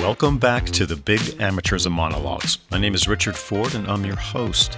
Welcome back to the Big Amateurism Monologues. My name is Richard Ford and I'm your host.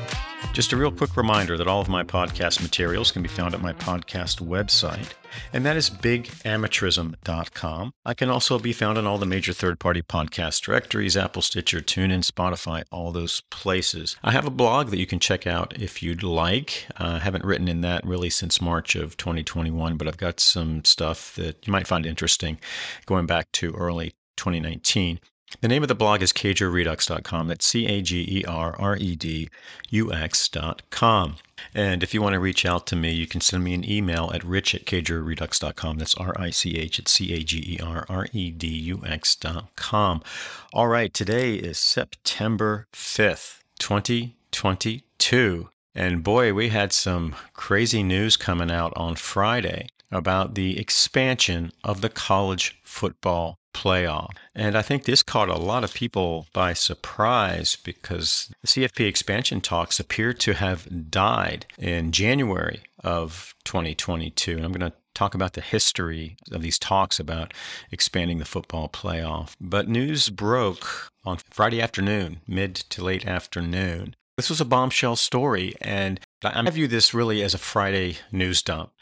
Just a real quick reminder that all of my podcast materials can be found at my podcast website, and that is bigamateurism.com. I can also be found on all the major third party podcast directories Apple, Stitcher, TuneIn, Spotify, all those places. I have a blog that you can check out if you'd like. Uh, I haven't written in that really since March of 2021, but I've got some stuff that you might find interesting going back to early 2019. The name of the blog is cagerredux.com. That's C A G E R R E D U X.com. And if you want to reach out to me, you can send me an email at rich at cagerredux.com. That's R I C H at C A G E R R E D U X.com. All right, today is September 5th, 2022. And boy, we had some crazy news coming out on Friday about the expansion of the college football playoff. And I think this caught a lot of people by surprise because the CFP expansion talks appear to have died in January of 2022. And I'm going to talk about the history of these talks about expanding the football playoff. But news broke on Friday afternoon, mid to late afternoon. This was a bombshell story, and I view this really as a Friday news dump.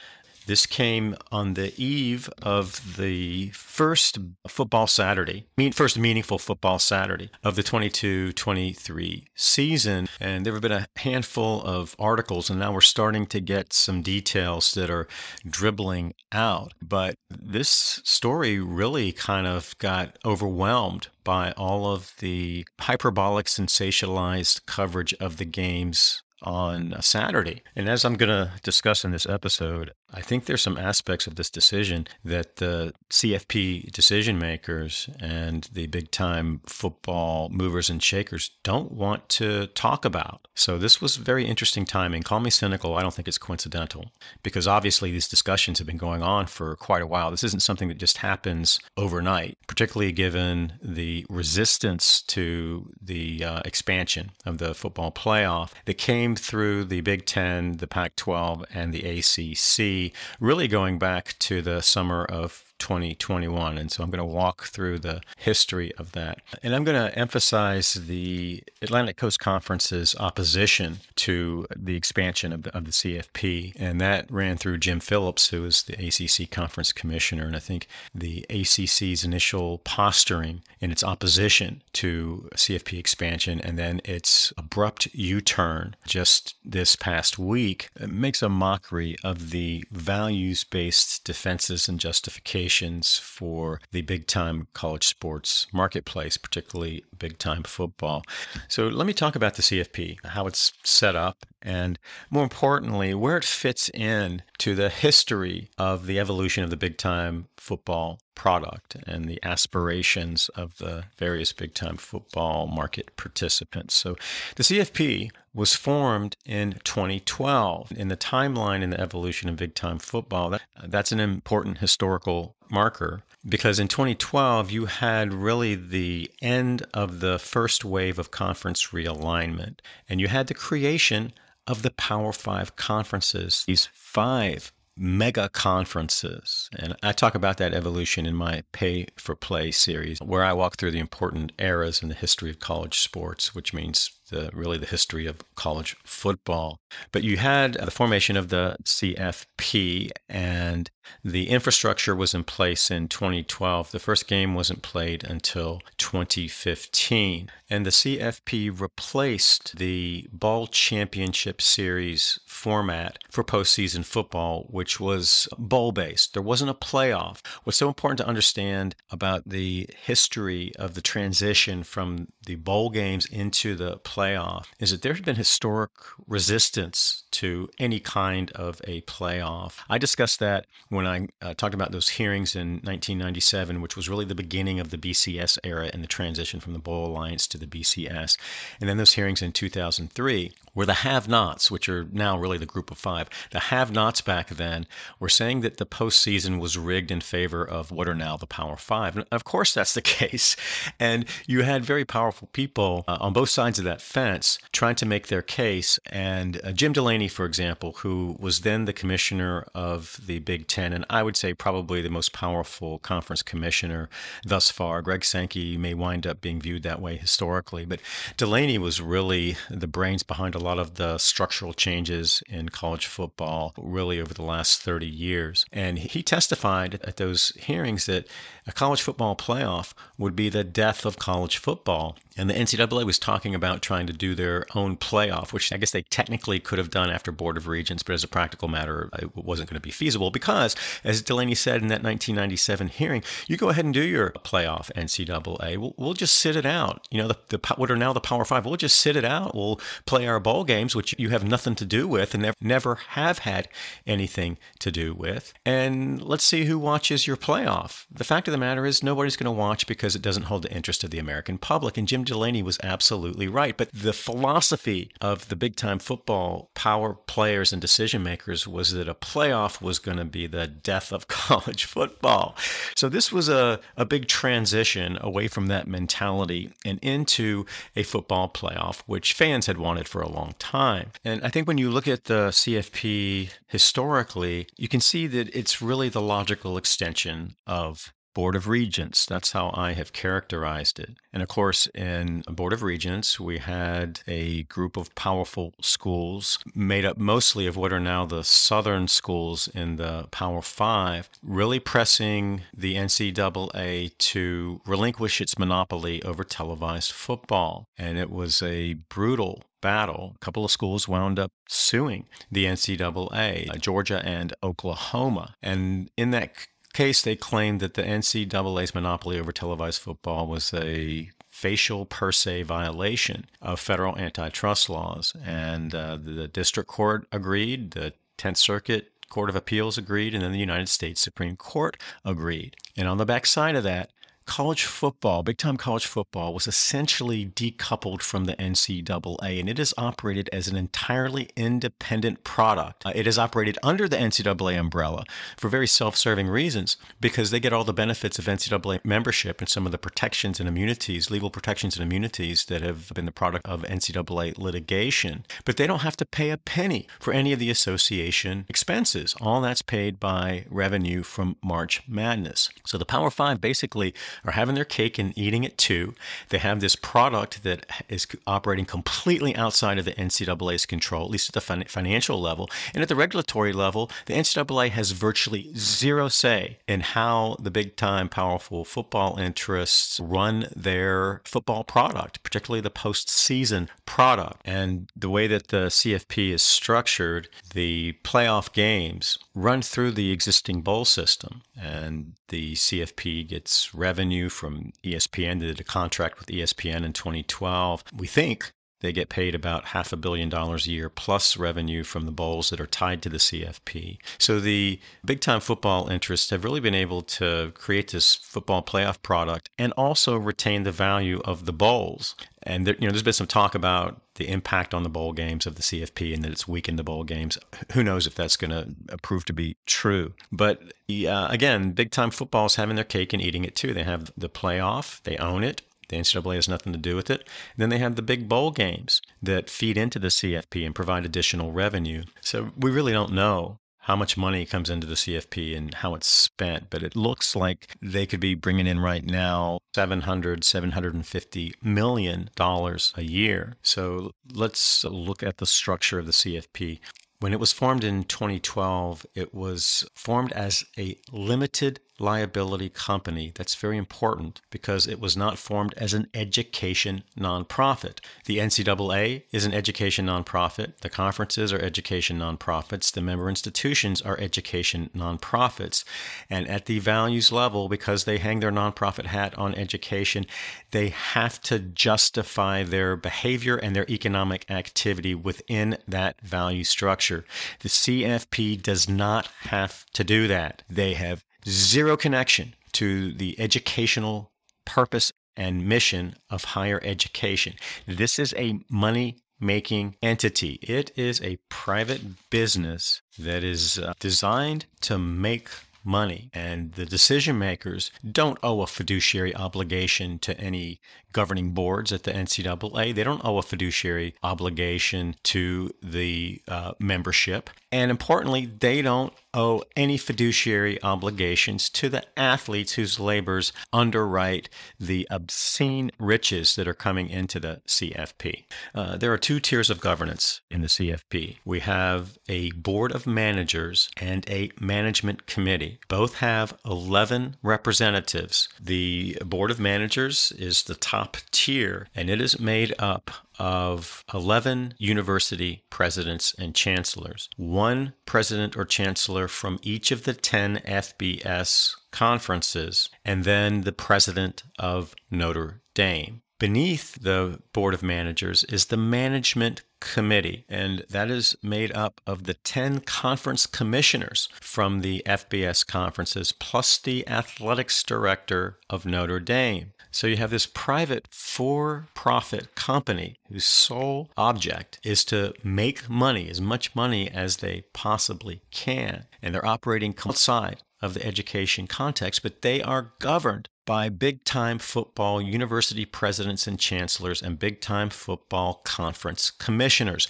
This came on the eve of the first football Saturday, mean, first meaningful football Saturday of the 22 23 season. And there have been a handful of articles, and now we're starting to get some details that are dribbling out. But this story really kind of got overwhelmed by all of the hyperbolic, sensationalized coverage of the games on Saturday. And as I'm going to discuss in this episode, I think there's some aspects of this decision that the CFP decision makers and the big time football movers and shakers don't want to talk about. So this was very interesting timing. Call me cynical. I don't think it's coincidental because obviously these discussions have been going on for quite a while. This isn't something that just happens overnight, particularly given the resistance to the uh, expansion of the football playoff that came through the Big Ten, the Pac 12, and the ACC really going back to the summer of 2021. And so I'm going to walk through the history of that. And I'm going to emphasize the Atlantic Coast Conference's opposition to the expansion of the, of the CFP. And that ran through Jim Phillips, who is the ACC conference commissioner. And I think the ACC's initial posturing in its opposition to CFP expansion and then its abrupt U turn just this past week makes a mockery of the values based defenses and justifications for the big time college sports marketplace, particularly big time football. So let me talk about the CFP, how it's set up, and more importantly, where it fits in to the history of the evolution of the big time football product and the aspirations of the various big time football market participants. So the CFP was formed in 2012. In the timeline in the evolution of big time football, that, that's an important historical marker because in 2012 you had really the end of the first wave of conference realignment and you had the creation of the Power Five conferences, these five mega conferences. And I talk about that evolution in my Pay for Play series, where I walk through the important eras in the history of college sports, which means the, really the history of college football. But you had uh, the formation of the CFP, and the infrastructure was in place in 2012. The first game wasn't played until 2015. And the CFP replaced the Bowl Championship Series format for postseason football, which was bowl based. There wasn't a playoff. What's so important to understand about the history of the transition from the bowl games into the playoff is that there's been historic resistance to any kind of a playoff. I discussed that when I uh, talked about those hearings in 1997, which was really the beginning of the BCS era and the transition from the Bowl Alliance to the BCS. And then those hearings in 2003, where the have nots, which are now really the group of five, the have nots back then were saying that the postseason was rigged in favor of what are now the Power Five. And of course, that's the case. And you had very powerful people uh, on both sides of that fence trying to make their case. And uh, Jim Delaney, for example, who was then the commissioner of the Big Ten, and I would say probably the most powerful conference commissioner thus far. Greg Sankey may wind up being viewed that way historically, but Delaney was really the brains behind a lot of the structural changes in college football really over the last 30 years. And he testified at those hearings that a college football playoff would be the death of college football. And the NCAA was talking about trying to do their own playoff, which I guess they technically could have done after Board of Regents, but as a practical matter, it wasn't going to be feasible because, as Delaney said in that 1997 hearing, you go ahead and do your playoff NCAA. We'll, we'll just sit it out. You know, the, the, what are now the Power Five, we'll just sit it out. We'll play our bowl games, which you have nothing to do with and never, have had anything to do with. And let's see who watches your playoff. The fact of the matter is, nobody's going to watch because it doesn't hold the interest of the American public. And Jim Delaney was absolutely right. But the philosophy of the big time football power players and decision makers was that a playoff was going to be the death of college football. So this was a, a big transition away from that mentality and into a football playoff, which fans had wanted for a long time. And I think when you look at the CFP historically, you can see that it's really the logical extension of Board of Regents. That's how I have characterized it. And of course, in Board of Regents, we had a group of powerful schools made up mostly of what are now the southern schools in the Power Five, really pressing the NCAA to relinquish its monopoly over televised football. And it was a brutal battle, a couple of schools wound up suing the NCAA, Georgia and Oklahoma. And in that case, they claimed that the NCAA's monopoly over televised football was a facial per se violation of federal antitrust laws. And uh, the district court agreed, the 10th Circuit Court of Appeals agreed, and then the United States Supreme Court agreed. And on the backside of that, college football, big time college football, was essentially decoupled from the NCAA and it is operated as an entirely independent product. Uh, it is operated under the NCAA umbrella for very self serving reasons because they get all the benefits of NCAA membership and some of the protections and immunities, legal protections and immunities that have been the product of NCAA litigation. But they don't have to pay a penny for any of the association expenses. All that's paid by revenue from March Madness. So the Power Five basically are having their cake and eating it too. They have this product that is operating completely outside of the NCAA's control, at least at the financial level. And at the regulatory level, the NCAA has virtually zero say in how the big time, powerful football interests run their football product, particularly the postseason product. And the way that the CFP is structured, the playoff games run through the existing bowl system. And the CFP gets revenue from ESPN. They did a contract with ESPN in 2012. We think they get paid about half a billion dollars a year plus revenue from the bowls that are tied to the CFP. So the big time football interests have really been able to create this football playoff product and also retain the value of the bowls. And there, you know, there's been some talk about the impact on the bowl games of the CFP and that it's weakened the bowl games. Who knows if that's going to prove to be true? But uh, again, big time football is having their cake and eating it too. They have the playoff, they own it. The NCAA has nothing to do with it. And then they have the big bowl games that feed into the CFP and provide additional revenue. So we really don't know how much money comes into the CFP and how it's spent, but it looks like they could be bringing in right now 700, 750 million dollars a year. So let's look at the structure of the CFP. When it was formed in 2012, it was formed as a limited liability company. That's very important because it was not formed as an education nonprofit. The NCAA is an education nonprofit. The conferences are education nonprofits. The member institutions are education nonprofits. And at the values level, because they hang their nonprofit hat on education, they have to justify their behavior and their economic activity within that value structure. The CFP does not have to do that. They have zero connection to the educational purpose and mission of higher education. This is a money making entity. It is a private business that is uh, designed to make money. And the decision makers don't owe a fiduciary obligation to any governing boards at the NCAA. They don't owe a fiduciary obligation to the uh, membership. And importantly, they don't owe any fiduciary obligations to the athletes whose labors underwrite the obscene riches that are coming into the CFP. Uh, there are two tiers of governance in the CFP. We have a board of managers and a management committee. Both have 11 representatives. The board of managers is the top tier, and it is made up of 11 university presidents and chancellors, one president or chancellor from each of the 10 FBS conferences, and then the president of Notre Dame. Beneath the Board of Managers is the Management Committee, and that is made up of the 10 conference commissioners from the FBS conferences, plus the athletics director of Notre Dame. So you have this private for profit company whose sole object is to make money, as much money as they possibly can. And they're operating outside of the education context, but they are governed by big time football university presidents and chancellors and big time football conference commissioners.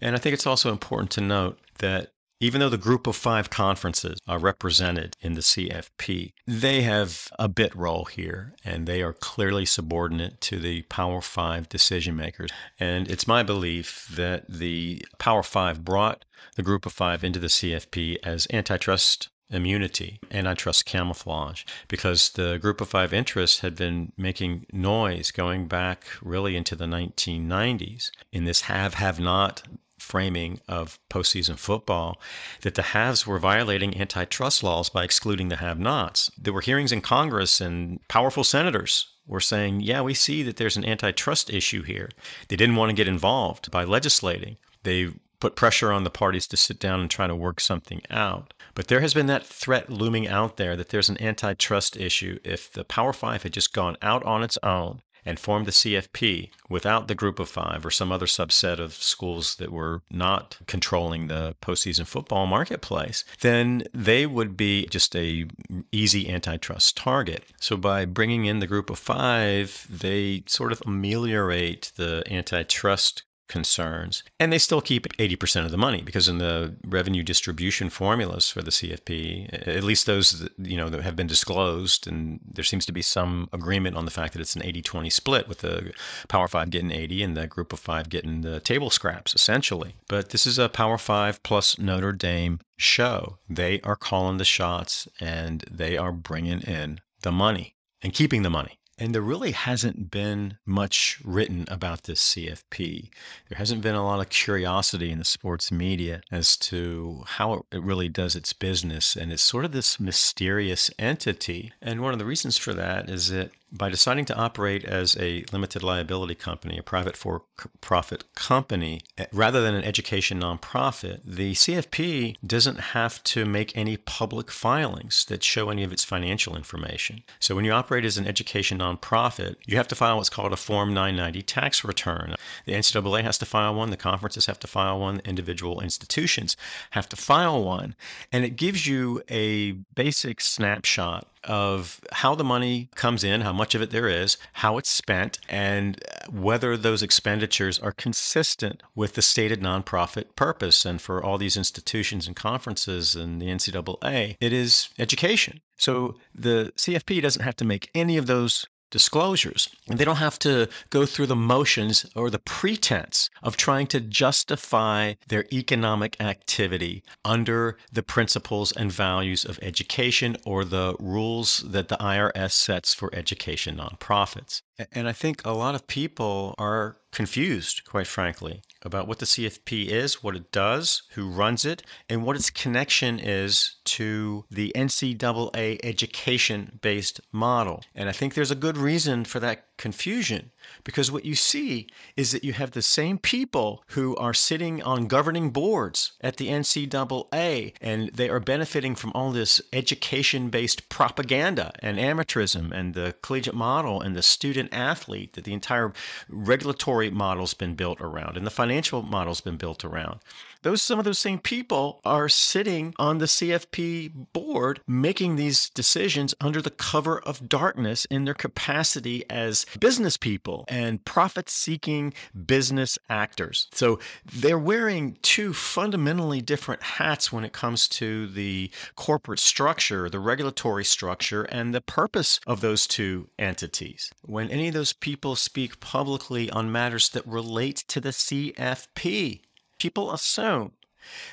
And I think it's also important to note that even though the group of five conferences are represented in the CFP, they have a bit role here and they are clearly subordinate to the Power Five decision makers. And it's my belief that the Power Five brought the group of five into the CFP as antitrust immunity, antitrust camouflage, because the group of five interests had been making noise going back really into the 1990s in this have have not framing of postseason football that the haves were violating antitrust laws by excluding the have nots. There were hearings in Congress, and powerful senators were saying, Yeah, we see that there's an antitrust issue here. They didn't want to get involved by legislating. They put pressure on the parties to sit down and try to work something out. But there has been that threat looming out there that there's an antitrust issue. If the Power Five had just gone out on its own and formed the CFP without the group of five or some other subset of schools that were not controlling the postseason football marketplace, then they would be just a easy antitrust target. So by bringing in the group of five, they sort of ameliorate the antitrust concerns. And they still keep 80% of the money because in the revenue distribution formulas for the CFP, at least those that, you know that have been disclosed and there seems to be some agreement on the fact that it's an 80-20 split with the Power 5 getting 80 and the group of 5 getting the table scraps essentially. But this is a Power 5 plus Notre Dame show. They are calling the shots and they are bringing in the money and keeping the money. And there really hasn't been much written about this CFP. There hasn't been a lot of curiosity in the sports media as to how it really does its business. And it's sort of this mysterious entity. And one of the reasons for that is that by deciding to operate as a limited liability company, a private for profit company, eh, rather than an education nonprofit, the CFP doesn't have to make any public filings that show any of its financial information. So when you operate as an education nonprofit, you have to file what's called a Form 990 tax return. The NCAA has to file one, the conferences have to file one, individual institutions have to file one, and it gives you a basic snapshot of how the money comes in, how much of it there is, how it's spent, and whether those expenditures are consistent with the stated nonprofit purpose. And for all these institutions and conferences and the NCAA, it is education. So the CFP doesn't have to make any of those disclosures. And they don't have to go through the motions or the pretense of trying to justify their economic activity under the principles and values of education or the rules that the IRS sets for education nonprofits. And I think a lot of people are confused, quite frankly, about what the CFP is, what it does, who runs it, and what its connection is to the NCAA education based model. And I think there's a good reason for that confusion because what you see is that you have the same people who are sitting on governing boards at the NCAA and they are benefiting from all this education based propaganda and amateurism and the collegiate model and the student athlete that the entire regulatory model's been built around and the financial model's been built around those some of those same people are sitting on the CFP board making these decisions under the cover of darkness in their capacity as business people and profit seeking business actors. So they're wearing two fundamentally different hats when it comes to the corporate structure, the regulatory structure, and the purpose of those two entities. When any of those people speak publicly on matters that relate to the CFP, people assume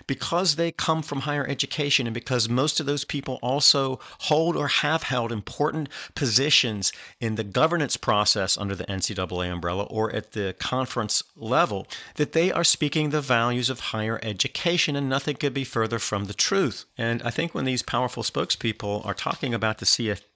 because they come from higher education and because most of those people also hold or have held important positions in the governance process under the NCAA umbrella or at the conference level, that they are speaking the values of higher education, and nothing could be further from the truth. And I think when these powerful spokespeople are talking about the CFP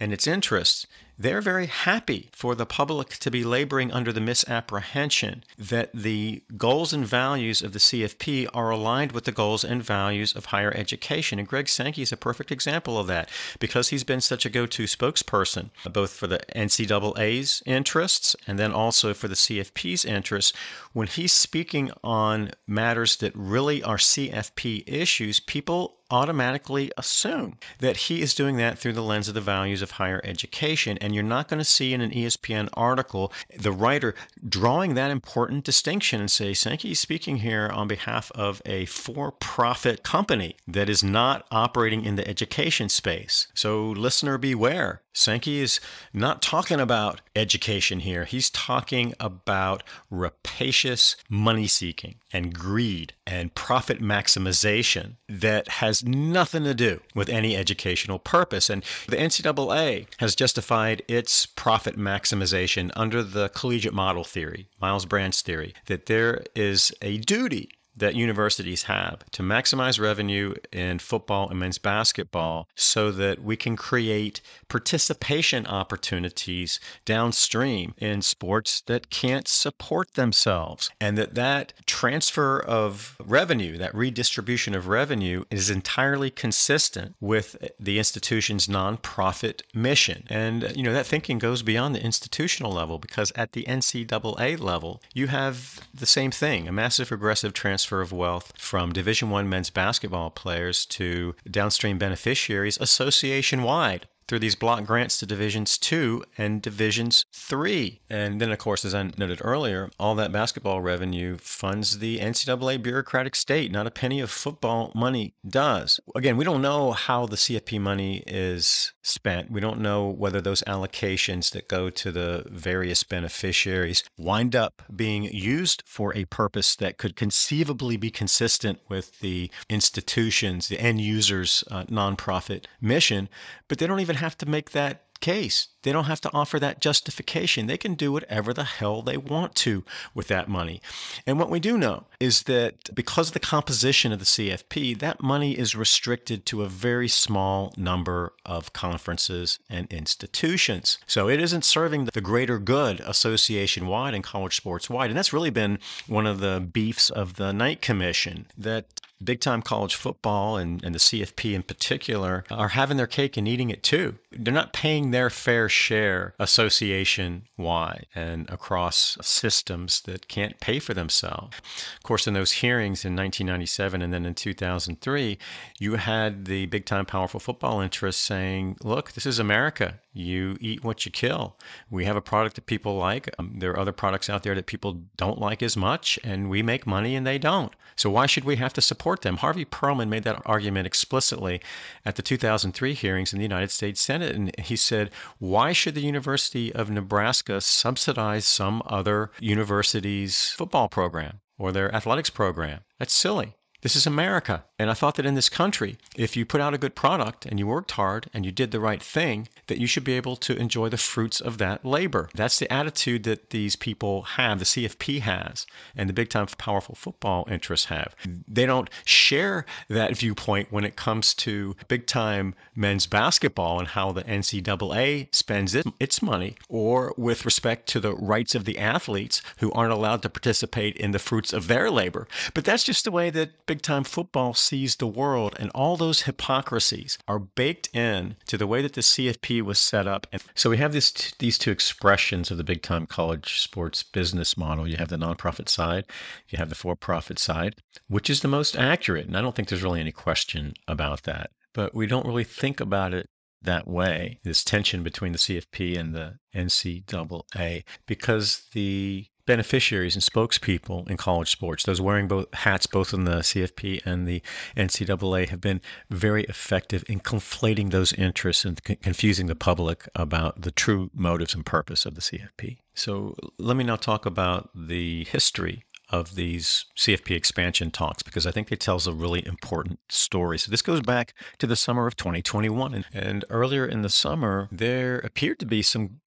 and its interests, they're very happy for the public to be laboring under the misapprehension that the goals and values of the CFP are aligned with the goals and values of higher education. And Greg Sankey is a perfect example of that because he's been such a go to spokesperson, both for the NCAA's interests and then also for the CFP's interests. When he's speaking on matters that really are CFP issues, people automatically assume that he is doing that through the lens of the values of higher education. And you're not going to see in an ESPN article the writer drawing that important distinction and say, Sankey is speaking here on behalf of a for profit company that is not operating in the education space. So, listener, beware. Sankey is not talking about education here. He's talking about rapacious money seeking and greed and profit maximization that has nothing to do with any educational purpose. And the NCAA has justified its profit maximization under the collegiate model theory, Myles Brand's theory, that there is a duty that universities have to maximize revenue in football and men's basketball so that we can create participation opportunities downstream in sports that can't support themselves and that that transfer of revenue that redistribution of revenue is entirely consistent with the institution's nonprofit mission. And you know that thinking goes beyond the institutional level because at the NCAA level you have the same thing a massive regressive transfer transfer of wealth from Division 1 men's basketball players to downstream beneficiaries association wide through these block grants to Divisions 2 and Divisions 3. And then, of course, as I noted earlier, all that basketball revenue funds the NCAA bureaucratic state. Not a penny of football money does. Again, we don't know how the CFP money is spent. We don't know whether those allocations that go to the various beneficiaries wind up being used for a purpose that could conceivably be consistent with the institutions, the end users' uh, nonprofit mission. But they don't even even have to make that case. They don't have to offer that justification. They can do whatever the hell they want to with that money. And what we do know is that because of the composition of the CFP, that money is restricted to a very small number of conferences and institutions. So it isn't serving the greater good association wide and college sports wide. And that's really been one of the beefs of the Knight Commission that big time college football and, and the CFP in particular are having their cake and eating it too. They're not paying their fair share association wide and across systems that can't pay for themselves. Of course, in those hearings in 1997 and then in 2003, you had the big time powerful football interests saying, look, this is America. You eat what you kill. We have a product that people like. Um, there are other products out there that people don't like as much, and we make money and they don't. So why should we have to support them? Harvey Perlman made that argument explicitly at the 2003 hearings in the United States Senate. And he said, why should the University of Nebraska subsidize some other university's football program or their athletics program? That's silly. This is America. And I thought that in this country, if you put out a good product and you worked hard and you did the right thing, that you should be able to enjoy the fruits of that labor. That's the attitude that these people have, the CFP has, and the big time powerful football interests have. They don't share that viewpoint when it comes to big time men's basketball and how the NCAA spends it, its money, or with respect to the rights of the athletes who aren't allowed to participate in the fruits of their labor. But that's just the way that big time football sees the world, and all those hypocrisies are baked in to the way that the CFP was set up. And so we have this, these two expressions of the big time college sports business model. You have the nonprofit side, you have the for profit side, which is the most accurate. And I don't think there's really any question about that. But we don't really think about it that way, this tension between the CFP and the NCAA, because the beneficiaries and spokespeople in college sports, those wearing both hats, both in the CFP and the NCAA, have been very effective in conflating those interests and confusing the public about the true motives and purpose of the CFP. So let me now talk about the history of these CFP expansion talks because I think it tells a really important story. So this goes back to the summer of 2021. And, and earlier in the summer, there appeared to be some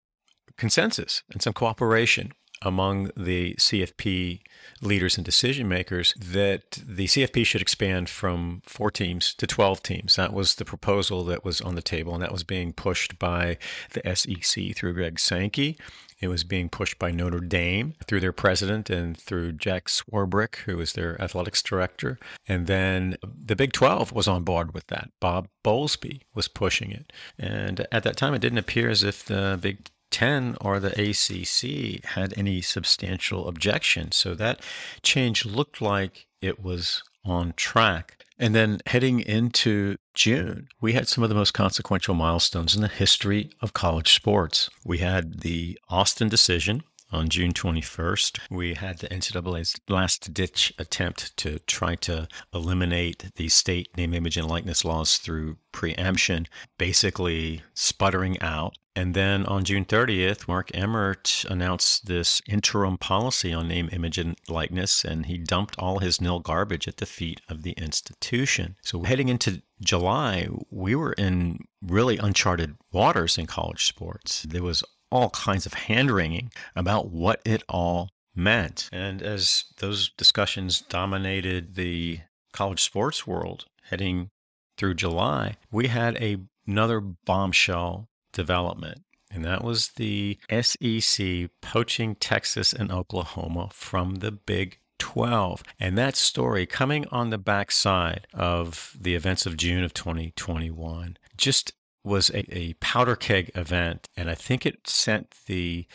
consensus and some cooperation among the CFP leaders and decision makers that the CFP should expand from four teams to 12 teams. That was the proposal that was on the table, and that was being pushed by the SEC through Greg Sankey. It was being pushed by Notre Dame through their president and through Jack Swarbrick, who was their athletics director. And then the Big 12 was on board with that. Bob Bowlesby was pushing it. And at that time, it didn't appear as if the Big 10 or the ACC had any substantial objection. So that change looked like it was on track. And then heading into June, we had some of the most consequential milestones in the history of college sports. We had the Alston decision on June 21st. We had the NCAA's last ditch attempt to try to eliminate the state name, image, and likeness laws through preemption, basically sputtering out. And then on June 30th, Mark Emmert announced this interim policy on name, image, and likeness, and he dumped all his NIL garbage at the feet of the institution. So heading into July, we were in really uncharted waters in college sports. There was all kinds of hand wringing about what it all meant. And as those discussions dominated the college sports world heading through July, we had a, another bombshell development. And that was the SEC poaching Texas and Oklahoma from the Big 12. And that story coming on the backside of the events of June of 2021 just was a, a powder keg event, and I think it sent the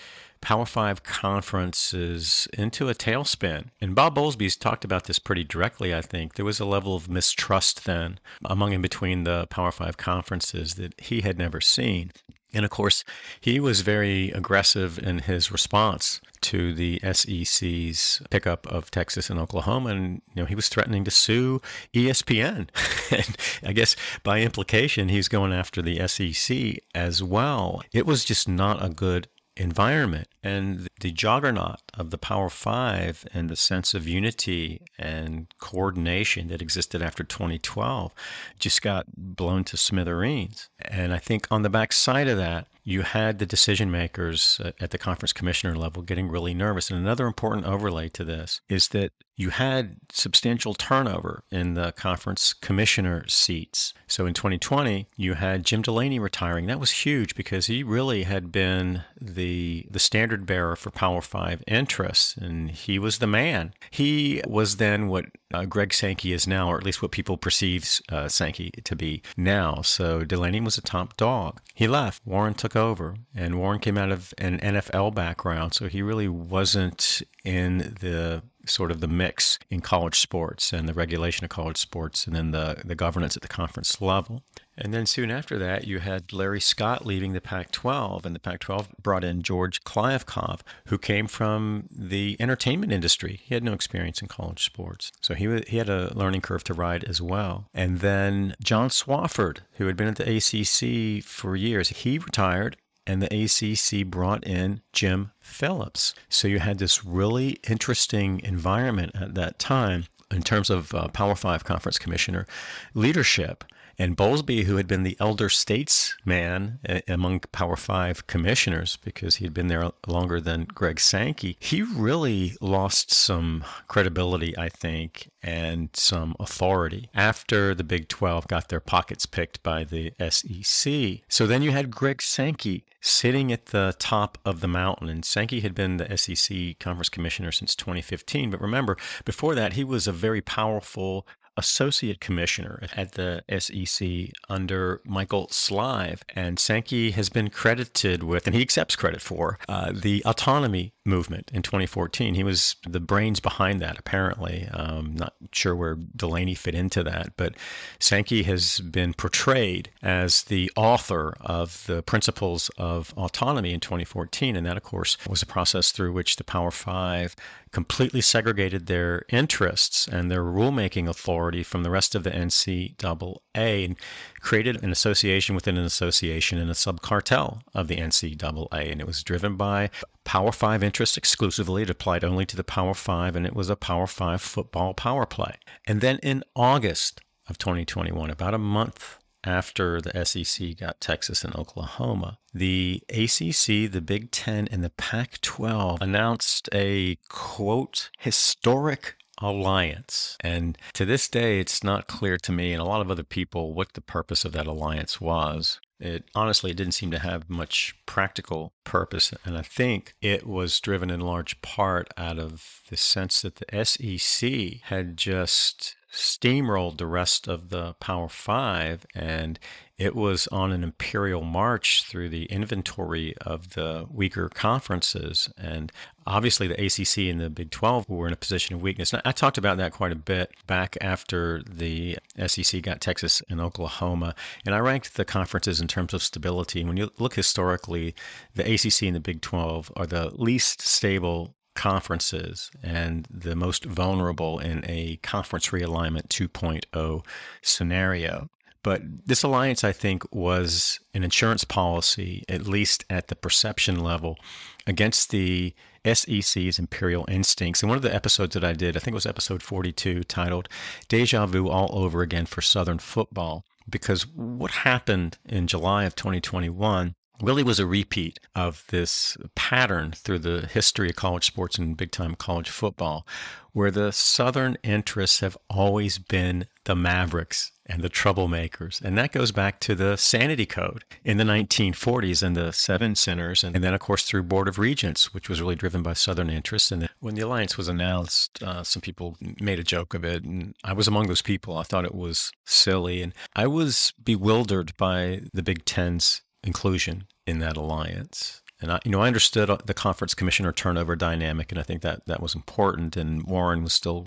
Power Five conferences into a tailspin. And Bob Bowlesby's talked about this pretty directly, I think. There was a level of mistrust then among and between the Power Five conferences that he had never seen. And of course, he was very aggressive in his response to the SEC's pickup of Texas and Oklahoma. And, you know, he was threatening to sue ESPN. and I guess by implication, he's going after the SEC as well. It was just not a good environment. And the juggernaut of the Power Five and the sense of unity and coordination that existed after 2012 just got blown to smithereens. And I think on the backside of that, you had the decision makers uh, at the conference commissioner level getting really nervous. And another important overlay to this is that you had substantial turnover in the conference commissioner seats. So in 2020, you had Jim Delaney retiring. That was huge because he really had been the the standard bearer for Power 5 interests and he was the man. He was then what uh, Greg Sankey is now, or at least what people perceive uh, Sankey to be now. So Delaney was a top dog. He left. Warren took over, and Warren came out of an NFL background, so he really wasn't in the sort of the mix in college sports and the regulation of college sports and then the, the governance at the conference level. And then soon after that, you had Larry Scott leaving the Pac 12, and the Pac 12 brought in George Kliavkoff, who came from the entertainment industry. He had no experience in college sports. So he, he had a learning curve to ride as well. And then John Swofford, who had been at the ACC for years, he retired and the ACC brought in Jim Phillips. So you had this really interesting environment at that time in terms of uh, Power Five conference commissioner leadership. And Bowlesby, who had been the elder statesman eh, among Power Five commissioners because he had been there longer than Greg Sankey, he really lost some credibility, I think, and some authority after the Big 12 got their pockets picked by the SEC. So then you had Greg Sankey sitting at the top of the mountain. And Sankey had been the SEC conference commissioner since 2015. But remember, before that, he was a very powerful associate commissioner at the SEC under Michael Slive. And Sankey has been credited with, and he accepts credit for, uh, the autonomy movement in 2014. He was the brains behind that, apparently. Um, not sure where Delaney fit into that, but Sankey has been portrayed as the author of the principles of autonomy in 2014. And that, of course, was a process through which the Power Five completely segregated their interests and their rulemaking authority from the rest of the NCAA and created an association within an association and a subcartel of the NCAA. And it was driven by Power Five interests exclusively. It applied only to the Power Five, and it was a Power Five football power play. And then in August of 2021, about a month after the SEC got Texas and Oklahoma, the ACC, the Big Ten, and the Pac 12 announced a quote, historic alliance. And to this day, it's not clear to me and a lot of other people what the purpose of that alliance was. It honestly didn't seem to have much practical purpose. And I think it was driven in large part out of the sense that the SEC had just steamrolled the rest of the Power Five, and it was on an imperial march through the inventory of the weaker conferences. And obviously, the ACC and the Big 12 were in a position of weakness. I talked about that quite a bit back after the SEC got Texas and Oklahoma. And I ranked the conferences in terms of stability. And When you look historically, the ACC and the Big 12 are the least stable conferences and the most vulnerable in a conference realignment 2.0 scenario. But this alliance, I think, was an insurance policy, at least at the perception level, against the SEC's imperial instincts. And one of the episodes that I did, I think it was episode 42, titled Deja Vu All Over Again for Southern Football. Because what happened in July of 2021 really was a repeat of this pattern through the history of college sports and big time college football, where the Southern interests have always been the Mavericks and the troublemakers. And that goes back to the Sanity Code in the 1940s and the Seven Sinners. And, then, of course, through Board of Regents, which was really driven by Southern interests. And when the alliance was announced, uh, some people made a joke of it. And I was among those people. I thought it was silly. And I was bewildered by the Big Ten's inclusion in that alliance. And I, you know, I understood uh, the conference commissioner turnover dynamic, and I think that that was important. And Warren was still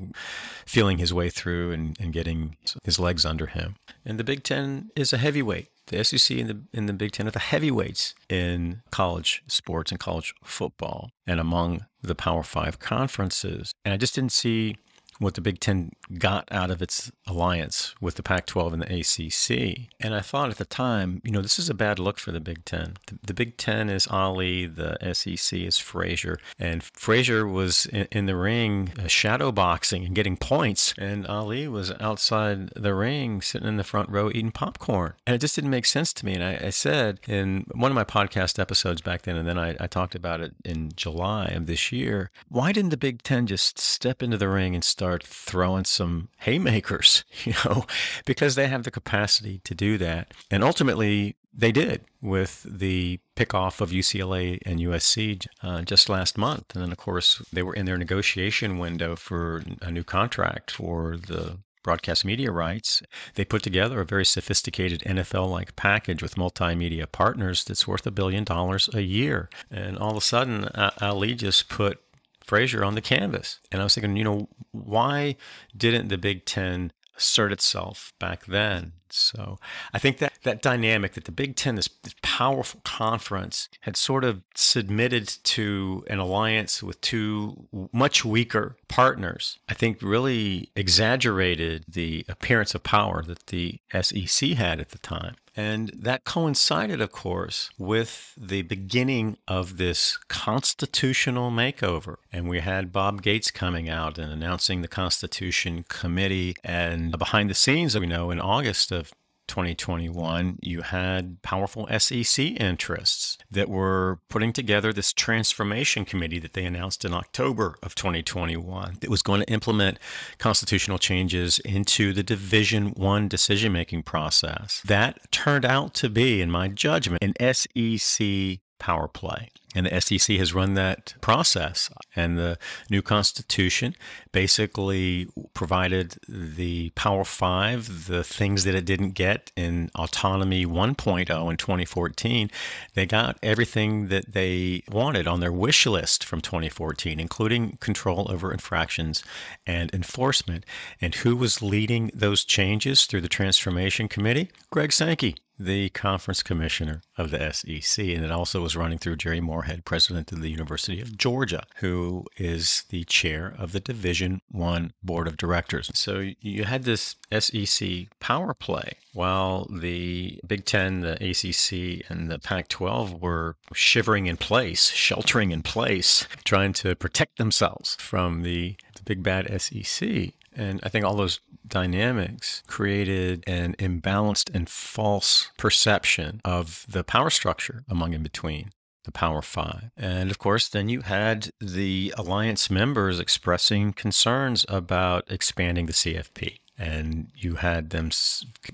feeling his way through and, and getting his legs under him. And the Big Ten is a heavyweight. The SEC and the, and the Big Ten are the heavyweights in college sports and college football, and among the Power Five conferences. And I just didn't see what the Big Ten got out of its alliance with the Pac 12 and the ACC. And I thought at the time, you know, this is a bad look for the Big Ten. The, the Big Ten is Ali, the SEC is Frazier. And Frazier was in, in the ring uh, shadow boxing and getting points. And Ali was outside the ring sitting in the front row eating popcorn. And it just didn't make sense to me. And I, I said in one of my podcast episodes back then, and then I, I talked about it in July of this year, why didn't the Big Ten just step into the ring and start? Start throwing some haymakers, you know, because they have the capacity to do that. And ultimately, they did with the pickoff of UCLA and USC uh, just last month. And then, of course, they were in their negotiation window for a new contract for the broadcast media rights. They put together a very sophisticated NFL like package with multimedia partners that's worth a billion dollars a year. And all of a sudden, Ali just put Frazier on the canvas. And I was thinking, you know, why didn't the Big Ten assert itself back then? So I think that that dynamic that the Big Ten, this, this powerful conference, had sort of submitted to an alliance with two much weaker partners, I think really exaggerated the appearance of power that the SEC had at the time. And that coincided, of course, with the beginning of this constitutional makeover. And we had Bob Gates coming out and announcing the Constitution Committee. And behind the scenes, we know in August of 2021, you had powerful SEC interests that were putting together this transformation committee that they announced in October of 2021 that was going to implement constitutional changes into the Division 1 decision-making process. That turned out to be in my judgment an SEC power play. And the SEC has run that process. And the new Constitution basically provided the Power Five the things that it didn't get in Autonomy 1.0 in 2014. They got everything that they wanted on their wish list from 2014, including control over infractions and enforcement. And who was leading those changes through the Transformation Committee? Greg Sankey the conference commissioner of the SEC, and it also was running through Jere Morehead, president of the University of Georgia, who is the chair of the Division One board of directors. So you had this SEC power play while the Big Ten, the ACC, and the Pac-12 were shivering in place, sheltering in place, trying to protect themselves from the, the big bad SEC. And I think all those dynamics created an imbalanced and false perception of the power structure among in between the Power Five. And of course, then you had the alliance members expressing concerns about expanding the CFP and you had them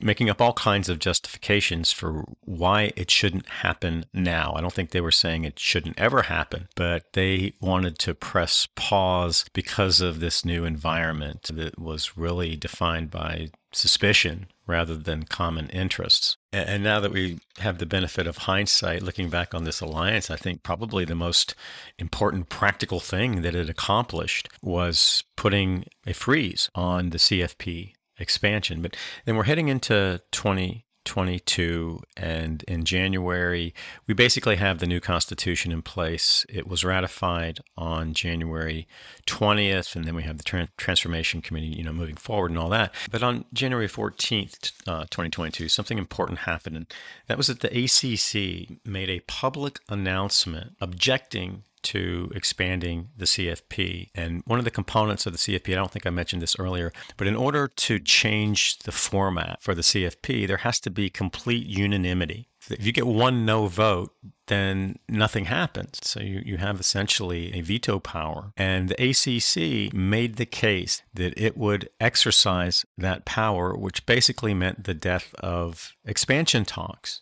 making up all kinds of justifications for why it shouldn't happen now. I don't think they were saying it shouldn't ever happen, but they wanted to press pause because of this new environment that was really defined by suspicion rather than common interests. And now that we have the benefit of hindsight, looking back on this alliance, I think probably the most important practical thing that it accomplished was putting a freeze on the CFP expansion. But then we're heading into 2022, and in January, we basically have the new constitution in place. It was ratified on January 20th, and then we have the tra- transformation committee, you know, moving forward and all that. But on January 14th, uh, 2022, something important happened, and that was that the ACC made a public announcement objecting to expanding the CFP. And one of the components of the CFP, I don't think I mentioned this earlier, but in order to change the format for the CFP, there has to be complete unanimity. If you get one no vote, then nothing happens. So you, you have essentially a veto power. And the ACC made the case that it would exercise that power, which basically meant the death of expansion talks.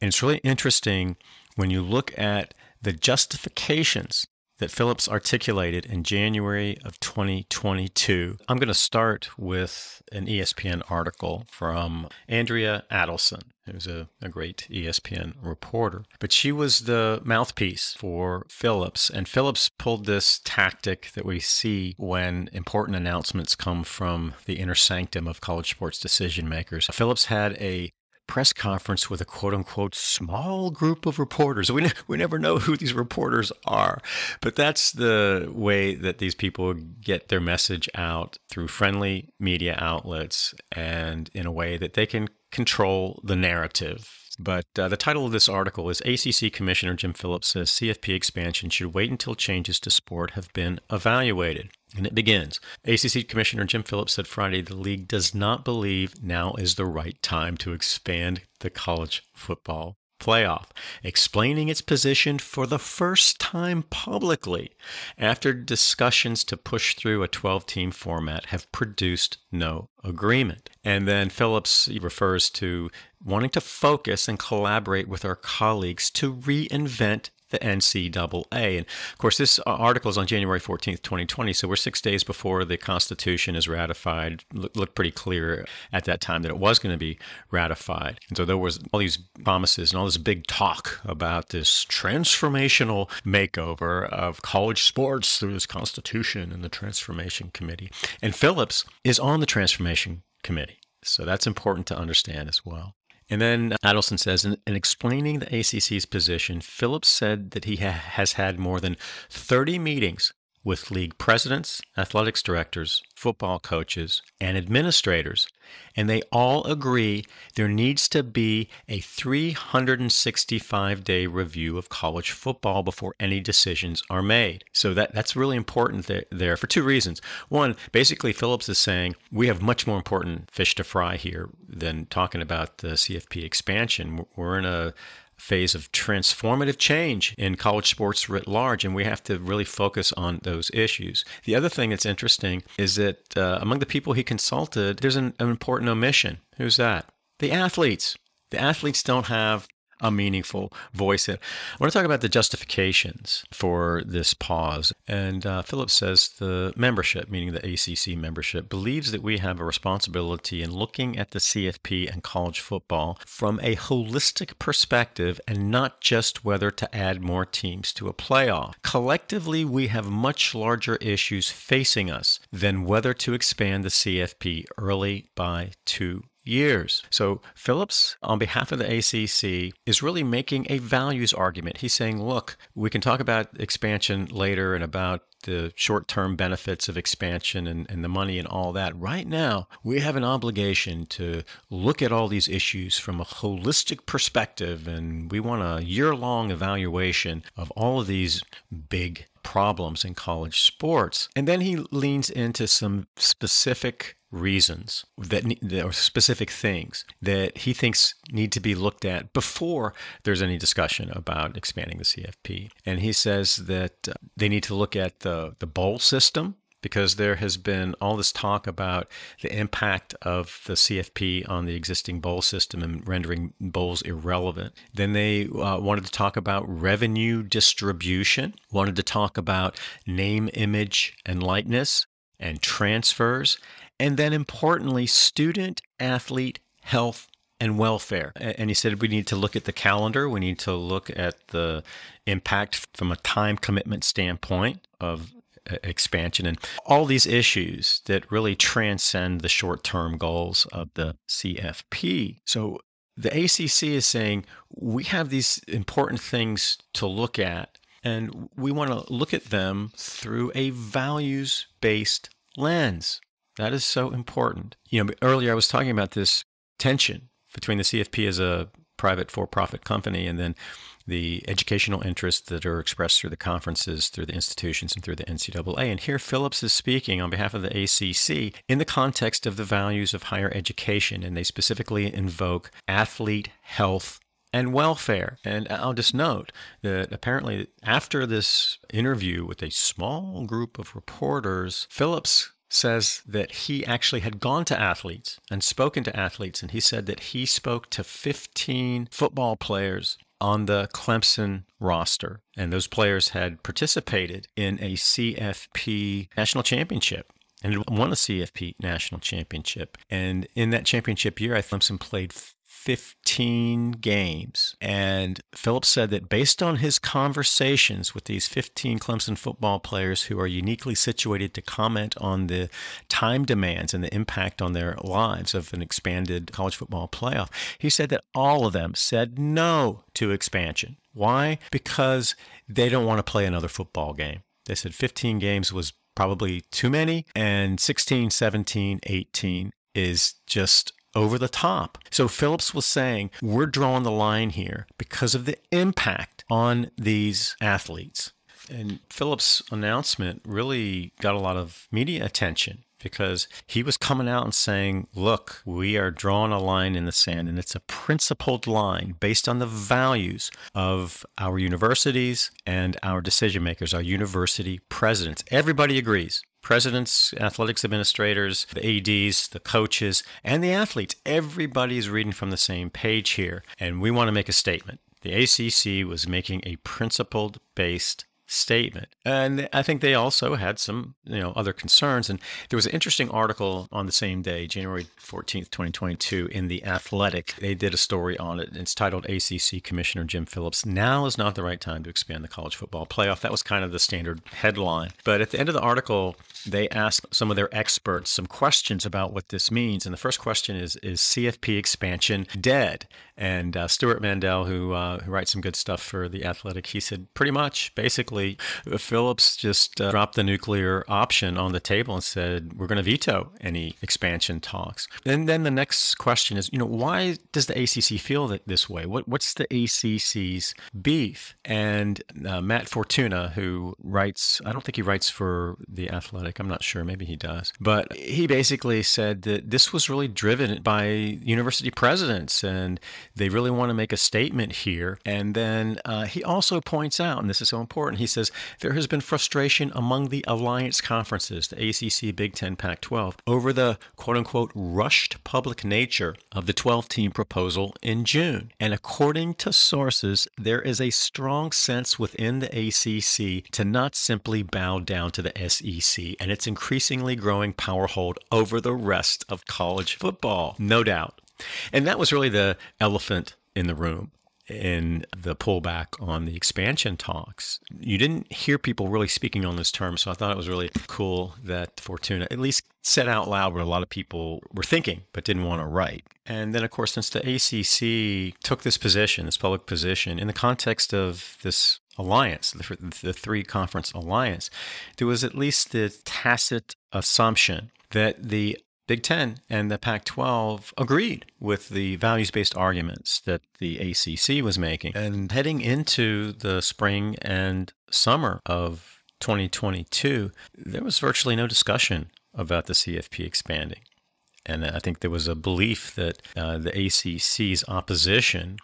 And it's really interesting when you look at the justifications that Phillips articulated in January of 2022. I'm going to start with an ESPN article from Andrea Adelson, who's a, a, great ESPN reporter. But she was the mouthpiece for Phillips, and Phillips pulled this tactic that we see when important announcements come from the inner sanctum of college sports decision makers. Phillips had a press conference with a quote unquote small group of reporters. We, ne- we never know who these reporters are, but that's the way that these people get their message out through friendly media outlets and in a way that they can control the narrative but uh, the title of this article is ACC Commissioner Jim Phillips says CFP expansion should wait until changes to sport have been evaluated. And it begins. ACC Commissioner Jim Phillips said Friday the league does not believe now is the right time to expand the college football playoff, explaining its position for the first time publicly after discussions to push through a 12 team format have produced no agreement. And then Phillips refers to wanting to focus and collaborate with our colleagues to reinvent the NCAA. And of course, this article is on January 14th, 2020. So we're six days before the Constitution is ratified. Look, looked pretty clear at that time that it was going to be ratified. And so there was all these promises and all this big talk about this transformational makeover of college sports through this Constitution and the Transformation Committee. And Phillips is on the Transformation Committee. So that's important to understand as well. And then Adelson says, in, in, explaining the ACC's position, Phillips said that he ha- has had more than 30 meetings with league presidents, athletics directors, football coaches, and administrators, and they all agree there needs to be a 365 day review of college football before any decisions are made. So that, that's really important there, there for two reasons. One, basically, Phillips is saying we have much more important fish to fry here than talking about the CFP expansion. We're in a phase of transformative change in college sports writ large, and we have to really focus on those issues. The other thing that's interesting is that uh, among the people he consulted, there's an, an important omission. Who's that? The athletes. The athletes don't have a meaningful voice. I want to talk about the justifications for this pause. And uh, Phillips says the membership, meaning the ACC membership, believes that we have a responsibility in looking at the CFP and college football from a holistic perspective and not just whether to add more teams to a playoff. Collectively, we have much larger issues facing us than whether to expand the CFP early by two years. So Phillips, on behalf of the ACC, is really making a values argument. He's saying, look, we can talk about expansion later and about the short term benefits of expansion and, and the money and all that. Right now, we have an obligation to look at all these issues from a holistic perspective, and we want a year long evaluation of all of these big problems in college sports. And then he leans into some specific reasons that are specific things that he thinks need to be looked at before there's any discussion about expanding the CFP. And he says that uh, they need to look at the, the bowl system because there has been all this talk about the impact of the CFP on the existing bowl system and rendering bowls irrelevant. Then they uh, wanted to talk about revenue distribution, wanted to talk about name, image, and likeness and transfers, and then importantly, student athlete health and welfare. And he said we need to look at the calendar, we need to look at the impact from a time commitment standpoint of expansion and all these issues that really transcend the short term goals of the CFP. So the ACC is saying we have these important things to look at, and we want to look at them through a values based lens. That is so important. You know, earlier I was talking about this tension between the CFP as a private for profit company and then the educational interests that are expressed through the conferences, through the institutions, and through the NCAA. And here Phillips is speaking on behalf of the ACC in the context of the values of higher education, and they specifically invoke athlete health and welfare. And I'll just note that apparently, after this interview with a small group of reporters, Phillips says that he actually had gone to athletes and spoken to athletes. And he said that he spoke to 15 football players on the Clemson roster. And those players had participated in a CFP national championship and won a CFP national championship. And in that championship year, I Clemson played 15 games. And Phillips said that based on his conversations with these 15 Clemson football players who are uniquely situated to comment on the time demands and the impact on their lives of an expanded college football playoff, he said that all of them said no to expansion. Why? Because they don't want to play another football game. They said 15 games was probably too many, and 16, 17, 18 is just over the top. So Phillips was saying, we're drawing the line here because of the impact on these athletes. And Phillips' announcement really got a lot of media attention because he was coming out and saying, look, we are drawing a line in the sand, and it's a principled line based on the values of our universities and our decision makers, our university presidents. Everybody agrees presidents, athletics administrators, the ADs, the coaches, and the athletes. Everybody is reading from the same page here. And we want to make a statement. The ACC was making a principled based statement. And I think they also had some, you know, other concerns. And there was an interesting article on the same day, January 14th, 2022, in The Athletic. They did a story on it. It's titled ACC Commissioner Jim Phillips, Now is Not the Right Time to Expand the College Football Playoff. That was kind of the standard headline. But at the end of the article, they asked some of their experts some questions about what this means. And the first question is Is CFP expansion dead? And uh, Stewart Mandel, who, uh, who writes some good stuff for The Athletic, he said, pretty much, basically, basically, Phillips just uh, dropped the nuclear option on the table and said, we're going to veto any expansion talks. And then the next question is, you know, why does the ACC feel that this way? What, what's the ACC's beef? And uh, Matt Fortuna, who writes, I don't think he writes for The Athletic, I'm not sure, maybe he does, but he basically said that this was really driven by university presidents and they really want to make a statement here. And then uh, he also points out, and this is so important, he says, there has been frustration among the alliance conferences, the ACC, Big Ten, Pac 12, over the quote unquote rushed public nature of the 12 team proposal in June. And according to sources, there is a strong sense within the ACC to not simply bow down to the SEC and its increasingly growing power hold over the rest of college football. No doubt. And that was really the elephant in the room in the pullback on the expansion talks. You didn't hear people really speaking on this term, so I thought it was really cool that Fortuna at least said out loud what a lot of people were thinking but didn't want to write. And then, of course, since the ACC took this position, this public position, in the context of this alliance, the, the three conference alliance, there was at least the tacit assumption that the Big Ten and the Pac 12 agreed with the values based arguments that the ACC was making. And heading into the spring and summer of 2022, there was virtually no discussion about the CFP expanding. And I think there was a belief that uh, the ACC's opposition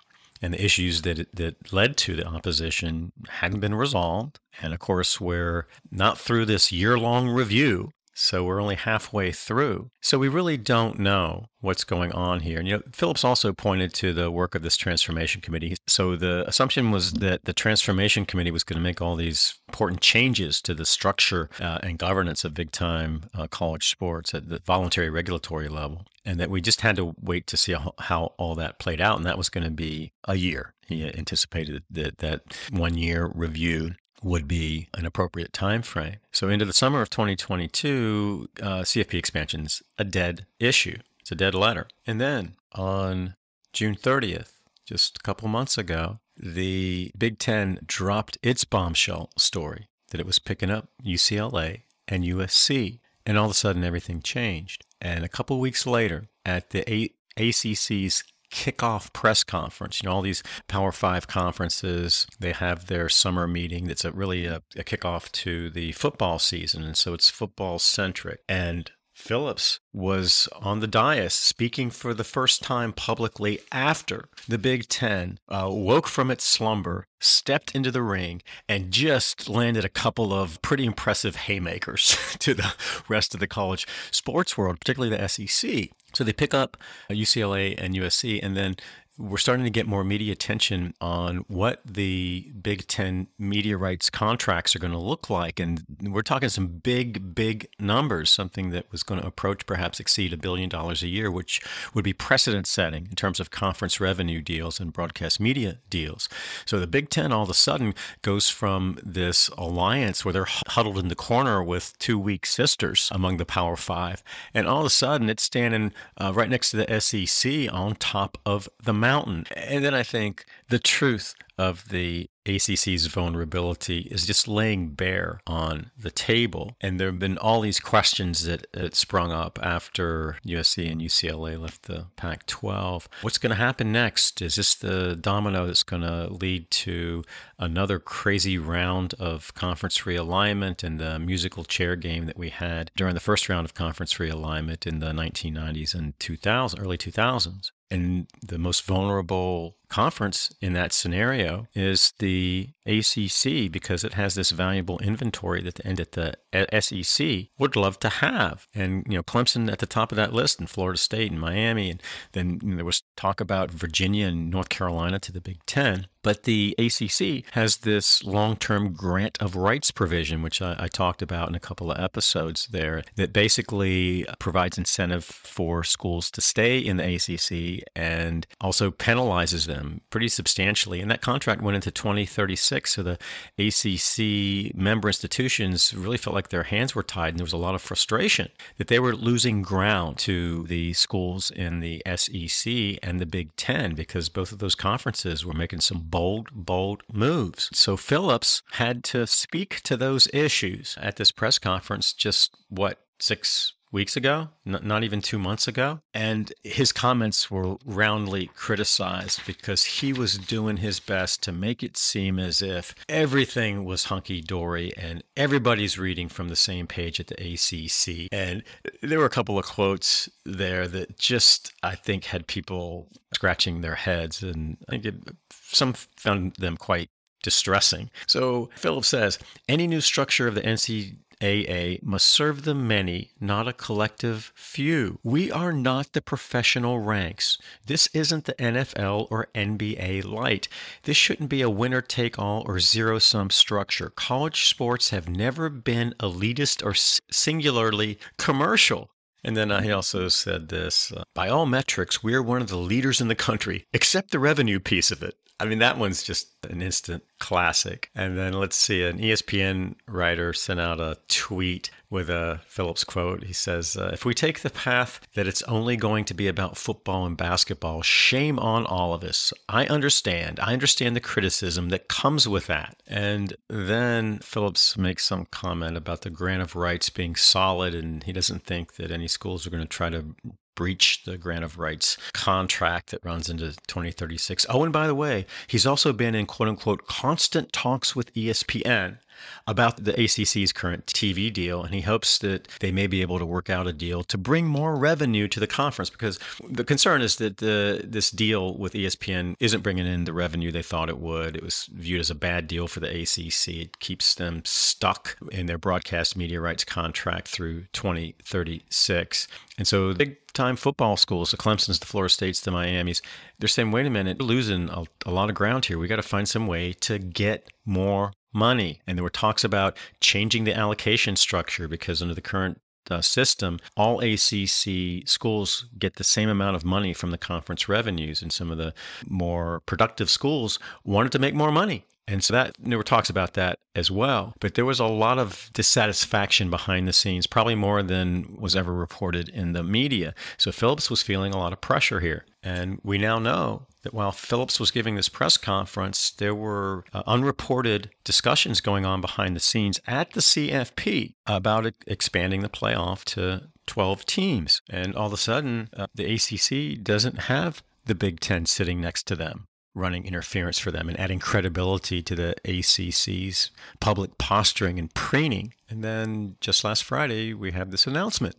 and the issues that that led to the opposition hadn't been resolved. And of course, we're not through this year long review so we're only halfway through. So we really don't know what's going on here. And you know, Phillips also pointed to the work of this transformation committee. So the assumption was that the transformation committee was going to make all these important changes to the structure uh, and governance of big time uh, college sports at the voluntary regulatory level. And that we just had to wait to see how, how all that played out. And that was going to be a year. He anticipated that that one year review would be an appropriate time frame. So into the summer of 2022, uh, CFP expansion's a dead issue. It's a dead letter. And then on June 30th, just a couple months ago, the Big Ten dropped its bombshell story that it was picking up UCLA and USC. And all of a sudden, everything changed. And a couple weeks later, at the ACC's kickoff press conference. You know, all these Power Five conferences, they have their summer meeting that's a, really a, a kickoff to the football season. And so it's football centric. And Phillips was on the dais speaking for the first time publicly after the Big Ten uh, woke from its slumber, stepped into the ring, and just landed a couple of pretty impressive haymakers to the rest of the college sports world, particularly the SEC. So they pick up UCLA and USC, and then we're starting to get more media attention on what the Big Ten media rights contracts are going to look like. And we're talking some big, big numbers, something that was going to approach, perhaps exceed a billion dollars a year, which would be precedent setting in terms of conference revenue deals and broadcast media deals. So the Big Ten all of a sudden goes from this alliance where they're huddled in the corner with two weak sisters among the Power Five. And all of a sudden it's standing uh, right next to the SEC on top of the mountain. And then I think the truth of the ACC's vulnerability is just laying bare on the table. And there have been all these questions that, that sprung up after USC and UCLA left the Pac 12. What's going to happen next? Is this the domino that's going to lead to another crazy round of conference realignment and the musical chair game that we had during the first round of conference realignment in the 1990s and 2000, early 2000s? And the most vulnerable conference in that scenario is the ACC because it has this valuable inventory that the, that the SEC would love to have. And, you know, Clemson at the top of that list and Florida State and Miami. And then you know, there was talk about Virginia and North Carolina to the Big Ten. But the ACC has this long term grant of rights provision, which I, I, talked about in a couple of episodes there, that basically provides incentive for schools to stay in the ACC and also penalizes them pretty substantially. And that contract went into 2036. So the ACC member institutions really felt like their hands were tied, and there was a lot of frustration that they were losing ground to the schools in the SEC and the Big Ten because both of those conferences were making some bold, bold moves. So Phillips had to speak to those issues at this press conference just what, six weeks ago, n- not even two months ago. And his comments were roundly criticized because he was doing his best to make it seem as if everything was hunky dory and everybody's reading from the same page at the ACC. And there were a couple of quotes there that just, I think, had people scratching their heads. And I think it, some found them quite distressing. So Phillips says any new structure of the NC AA must serve the many, not a collective few. We are not the professional ranks. This isn't the NFL or NBA light. This shouldn't be a winner take all or zero sum structure. College sports have never been elitist or singularly commercial. And then I also said this uh, by all metrics, we are one of the leaders in the country, except the revenue piece of it. I mean, that one's just an instant classic. And then let's see, an ESPN writer sent out a tweet with a Phillips quote. He says, uh, If we take the path that it's only going to be about football and basketball, shame on all of us. I understand. I understand the criticism that comes with that. And then Phillips makes some comment about the grant of rights being solid, and he doesn't think that any schools are going to try to breach the grant of rights contract that runs into 2036. Oh, and by the way, he's also been in quote unquote constant talks with ESPN about the ACC's current TV deal, and he hopes that they may be able to work out a deal to bring more revenue to the conference. Because the concern is that the, this deal with ESPN isn't bringing in the revenue they thought it would. It was viewed as a bad deal for the ACC. It keeps them stuck in their broadcast media rights contract through 2036. And so, big time football schools, the Clemson's, the Florida States, the Miamis, they're saying, wait a minute, we're losing a, a lot of ground here. We got to find some way to get more money. And there were talks about changing the allocation structure because under the current uh, system, all ACC schools get the same amount of money from the conference revenues, and some of the more productive schools wanted to make more money. And so that there were talks about that as well. But there was a lot of dissatisfaction behind the scenes, probably more than was ever reported in the media. So Phillips was feeling a lot of pressure here. And we now know that while Phillips was giving this press conference, there were uh, unreported discussions going on behind the scenes at the CFP about expanding the playoff to 12 teams. And all of a sudden, uh, the ACC doesn't have the Big Ten sitting next to them running interference for them and adding credibility to the ACC's public posturing and preening. And then just last Friday, we have this announcement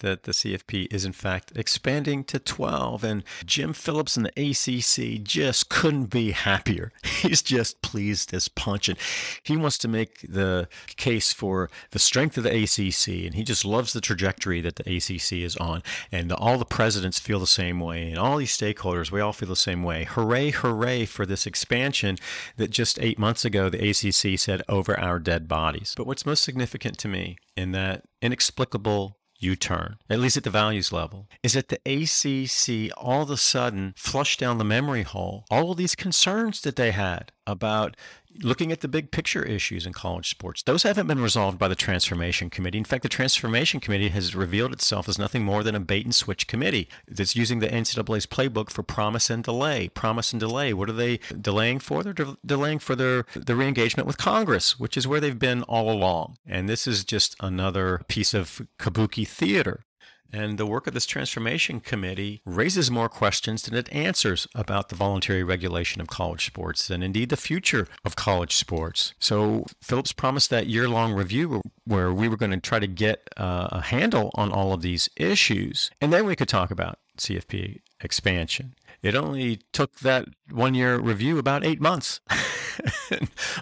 that the CFP is in fact expanding to 12. And Jim Phillips and the ACC just couldn't be happier. He's just pleased as punch. And he wants to make the case for the strength of the ACC. And he just loves the trajectory that the ACC is on. And all the presidents feel the same way. And all these stakeholders, we all feel the same way. Hooray, hooray for this expansion that just eight months ago the ACC said over our dead bodies. But what's most significant to me in that inexplicable U turn, at least at the values level, is that the ACC all of a sudden flushed down the memory hole? All of these concerns that they had about looking at the big picture issues in college sports. Those haven't been resolved by the Transformation Committee. In fact, the Transformation Committee has revealed itself as nothing more than a bait and switch committee that's using the NCAA's playbook for promise and delay. Promise and delay. What are they delaying for? They're de- delaying for their, their re-engagement with Congress, which is where they've been all along. And this is just another piece of kabuki theater and the work of this transformation committee raises more questions than it answers about the voluntary regulation of college sports and indeed the future of college sports. So Phillips promised that year long review where we were going to try to get uh, a handle on all of these issues. And then we could talk about CFP expansion. It only took that one year review about eight months.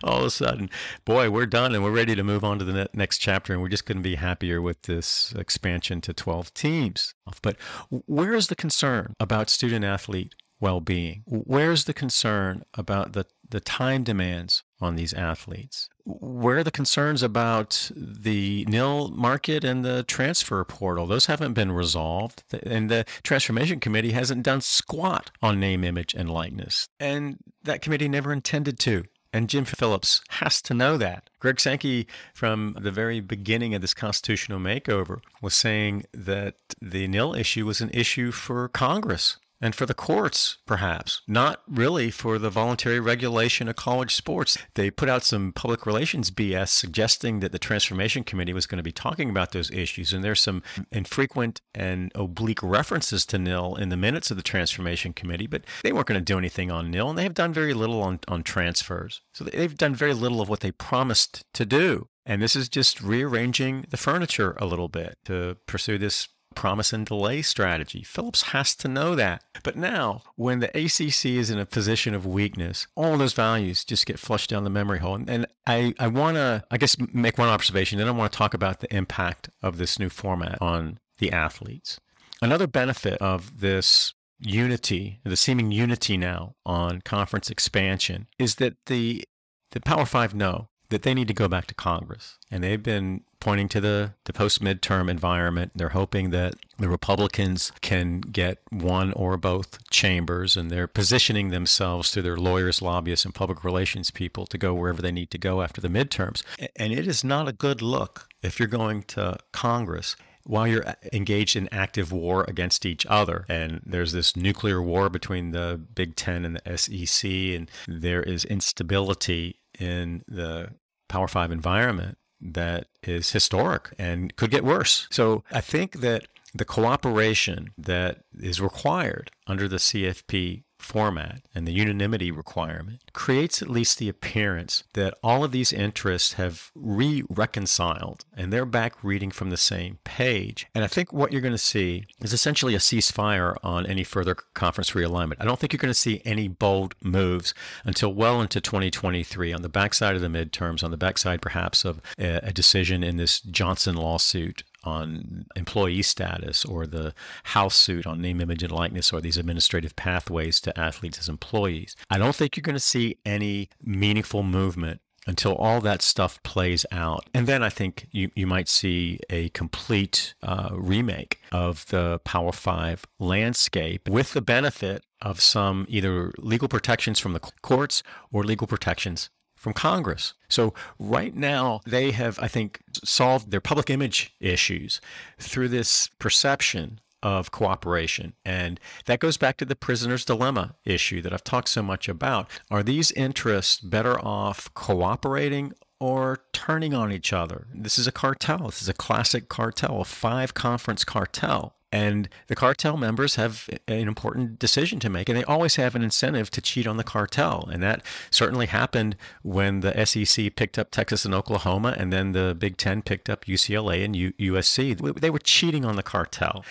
all of a sudden, boy, we're done and we're ready to move on to the next chapter. And we're just couldn't be happier with this expansion to 12 teams. But where is the concern about student athlete well being? Where's the concern about the, the time demands on these athletes? Where are the concerns about the NIL market and the transfer portal? Those haven't been resolved. And the Transformation Committee hasn't done squat on name, image, and likeness. And that committee never intended to. And Jim Phillips has to know that. Greg Sankey, from the very beginning of this constitutional makeover, was saying that the NIL issue was an issue for Congress and for the courts, perhaps, not really for the voluntary regulation of college sports. They put out some public relations BS suggesting that the Transformation Committee was going to be talking about those issues. And there's some infrequent and oblique references to NIL in the minutes of the Transformation Committee, but they weren't going to do anything on NIL, and they have done very little on, on transfers. So they've done very little of what they promised to do. And this is just rearranging the furniture a little bit to pursue this promise and delay strategy. Phillips has to know that. But now, when the ACC is in a position of weakness, all those values just get flushed down the memory hole. And I, I want to, I guess, make one observation. Then I want to talk about the impact of this new format on the athletes. Another benefit of this unity, the seeming unity now on conference expansion, is that the the Power Five know that they need to go back to Congress. And they've been pointing to the, the post midterm environment. They're hoping that the Republicans can get one or both chambers, and they're positioning themselves through their lawyers, lobbyists, and public relations people to go wherever they need to go after the midterms. And it is not a good look if you're going to Congress while you're engaged in active war against each other, and there's this nuclear war between the Big Ten and the SEC, and there is instability in the Power Five environment that is historic and could get worse. So I think that the cooperation that is required under the CFP format and the unanimity requirement creates at least the appearance that all of these interests have re reconciled and they're back reading from the same page. And I think what you're going to see is essentially a ceasefire on any further conference realignment. I don't think you're going to see any bold moves until well into 2023 on the backside of the midterms, on the backside perhaps of a, decision in this Johnson lawsuit on employee status or the House suit on name, image, and likeness or these administrative pathways to athletes as employees. I don't think you're going to see any meaningful movement until all that stuff plays out. And then I think you, you might see a complete uh, remake of the Power Five landscape with the benefit of some either legal protections from the courts or legal protections from Congress. So right now, they have, I think, solved their public image issues through this perception of cooperation. And that goes back to the prisoner's dilemma issue that I've talked so much about. Are these interests better off cooperating or turning on each other? This is a cartel. This is a classic cartel, a five conference cartel. And the cartel members have an important decision to make, and they always have an incentive to cheat on the cartel. And that certainly happened when the SEC picked up Texas and Oklahoma, and then the Big Ten picked up UCLA and U- USC. They were cheating on the cartel.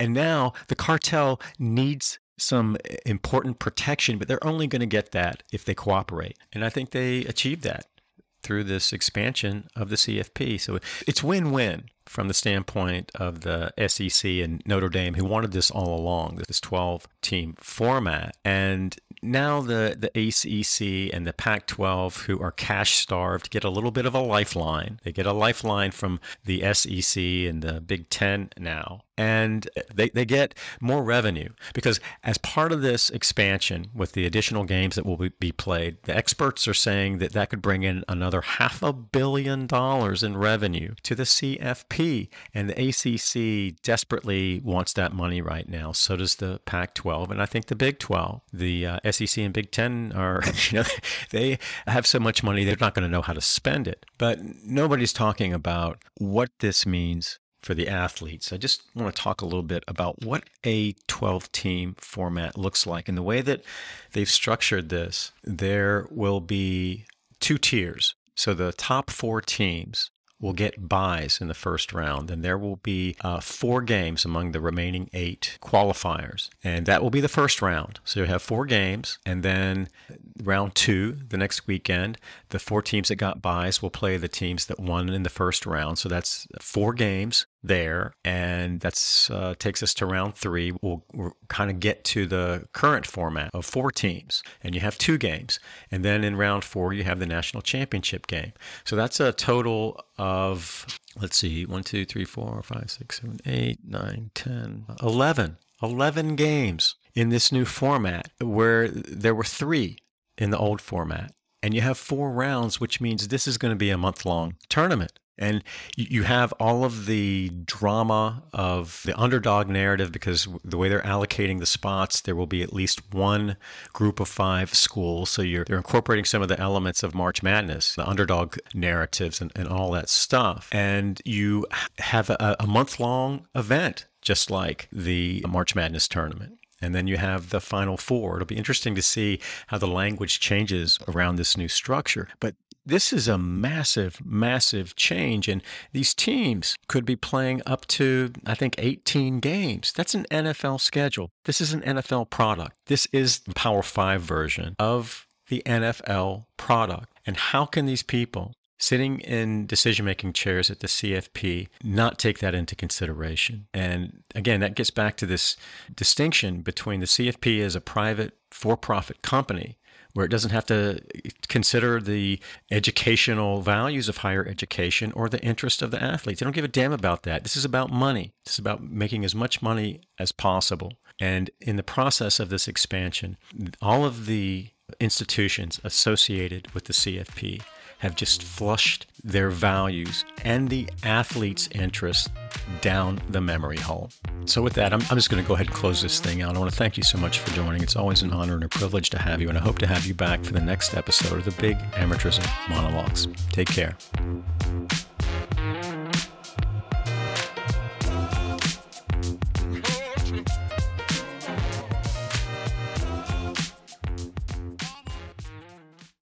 And now the cartel needs some important protection, but they're only going to get that if they cooperate. And I think they achieved that through this expansion of the CFP. So it's win win from the standpoint of the SEC and Notre Dame, who wanted this all along, this 12 team format. And now the, the ACC and the Pac 12, who are cash starved, get a little bit of a lifeline. They get a lifeline from the SEC and the Big Ten now and they, they get more revenue because as part of this expansion with the additional games that will be played the experts are saying that that could bring in another half a billion dollars in revenue to the CFP and the ACC desperately wants that money right now. So does the pac 12 and i think the big 12 the uh, SEC and big 10 are you know they have so much money they're not going to know how to spend it. But nobody's talking about what this means for the athletes. I just want to talk a little bit about what a 12 team format looks like. And the way that they've structured this, there will be two tiers. So the top four teams will get buys in the first round, and there will be uh, four games among the remaining eight qualifiers, and that will be the first round. So you have four games, and then round two, the next weekend, the four teams that got buys will play the teams that won in the first round. So that's four games there, and that's uh, takes us to round three. We'll, we'll kind of get to the current format of four teams, and you have two games, and then in round four you have the national championship game. So that's a total of let's see, one, two, three, four, five, six, seven, eight, nine, ten, eleven. 11 games in this new format where there were three in the old format. And you have four rounds, which means this is going to be a month long tournament. And you have all of the drama of the underdog narrative because the way they're allocating the spots, there will be at least one group of five schools. So you're, they're incorporating some of the elements of March Madness, the underdog narratives, and, and all that stuff. And you have a, a month long event, just like the March Madness tournament. And then you have the final four. It'll be interesting to see how the language changes around this new structure. But this is a massive, massive change. And these teams could be playing up to, I think, 18 games. That's an NFL schedule. This is an NFL product. This is the Power Five version of the NFL product. And how can these people sitting in decision making chairs at the CFP not take that into consideration. And again, that gets back to this distinction between the CFP as a private for profit company where it doesn't have to consider the educational values of higher education or the interest of the athletes. They don't give a damn about that. This is about money. This is about making as much money as possible. And in the process of this expansion, all of the institutions associated with the CFP have just flushed their values and the athlete's interest down the memory hole. So, with that, I'm, I'm just going to go ahead and close this thing out. I want to thank you so much for joining. It's always an honor and a privilege to have you, and I hope to have you back for the next episode of the Big Amateurism Monologues. Take care.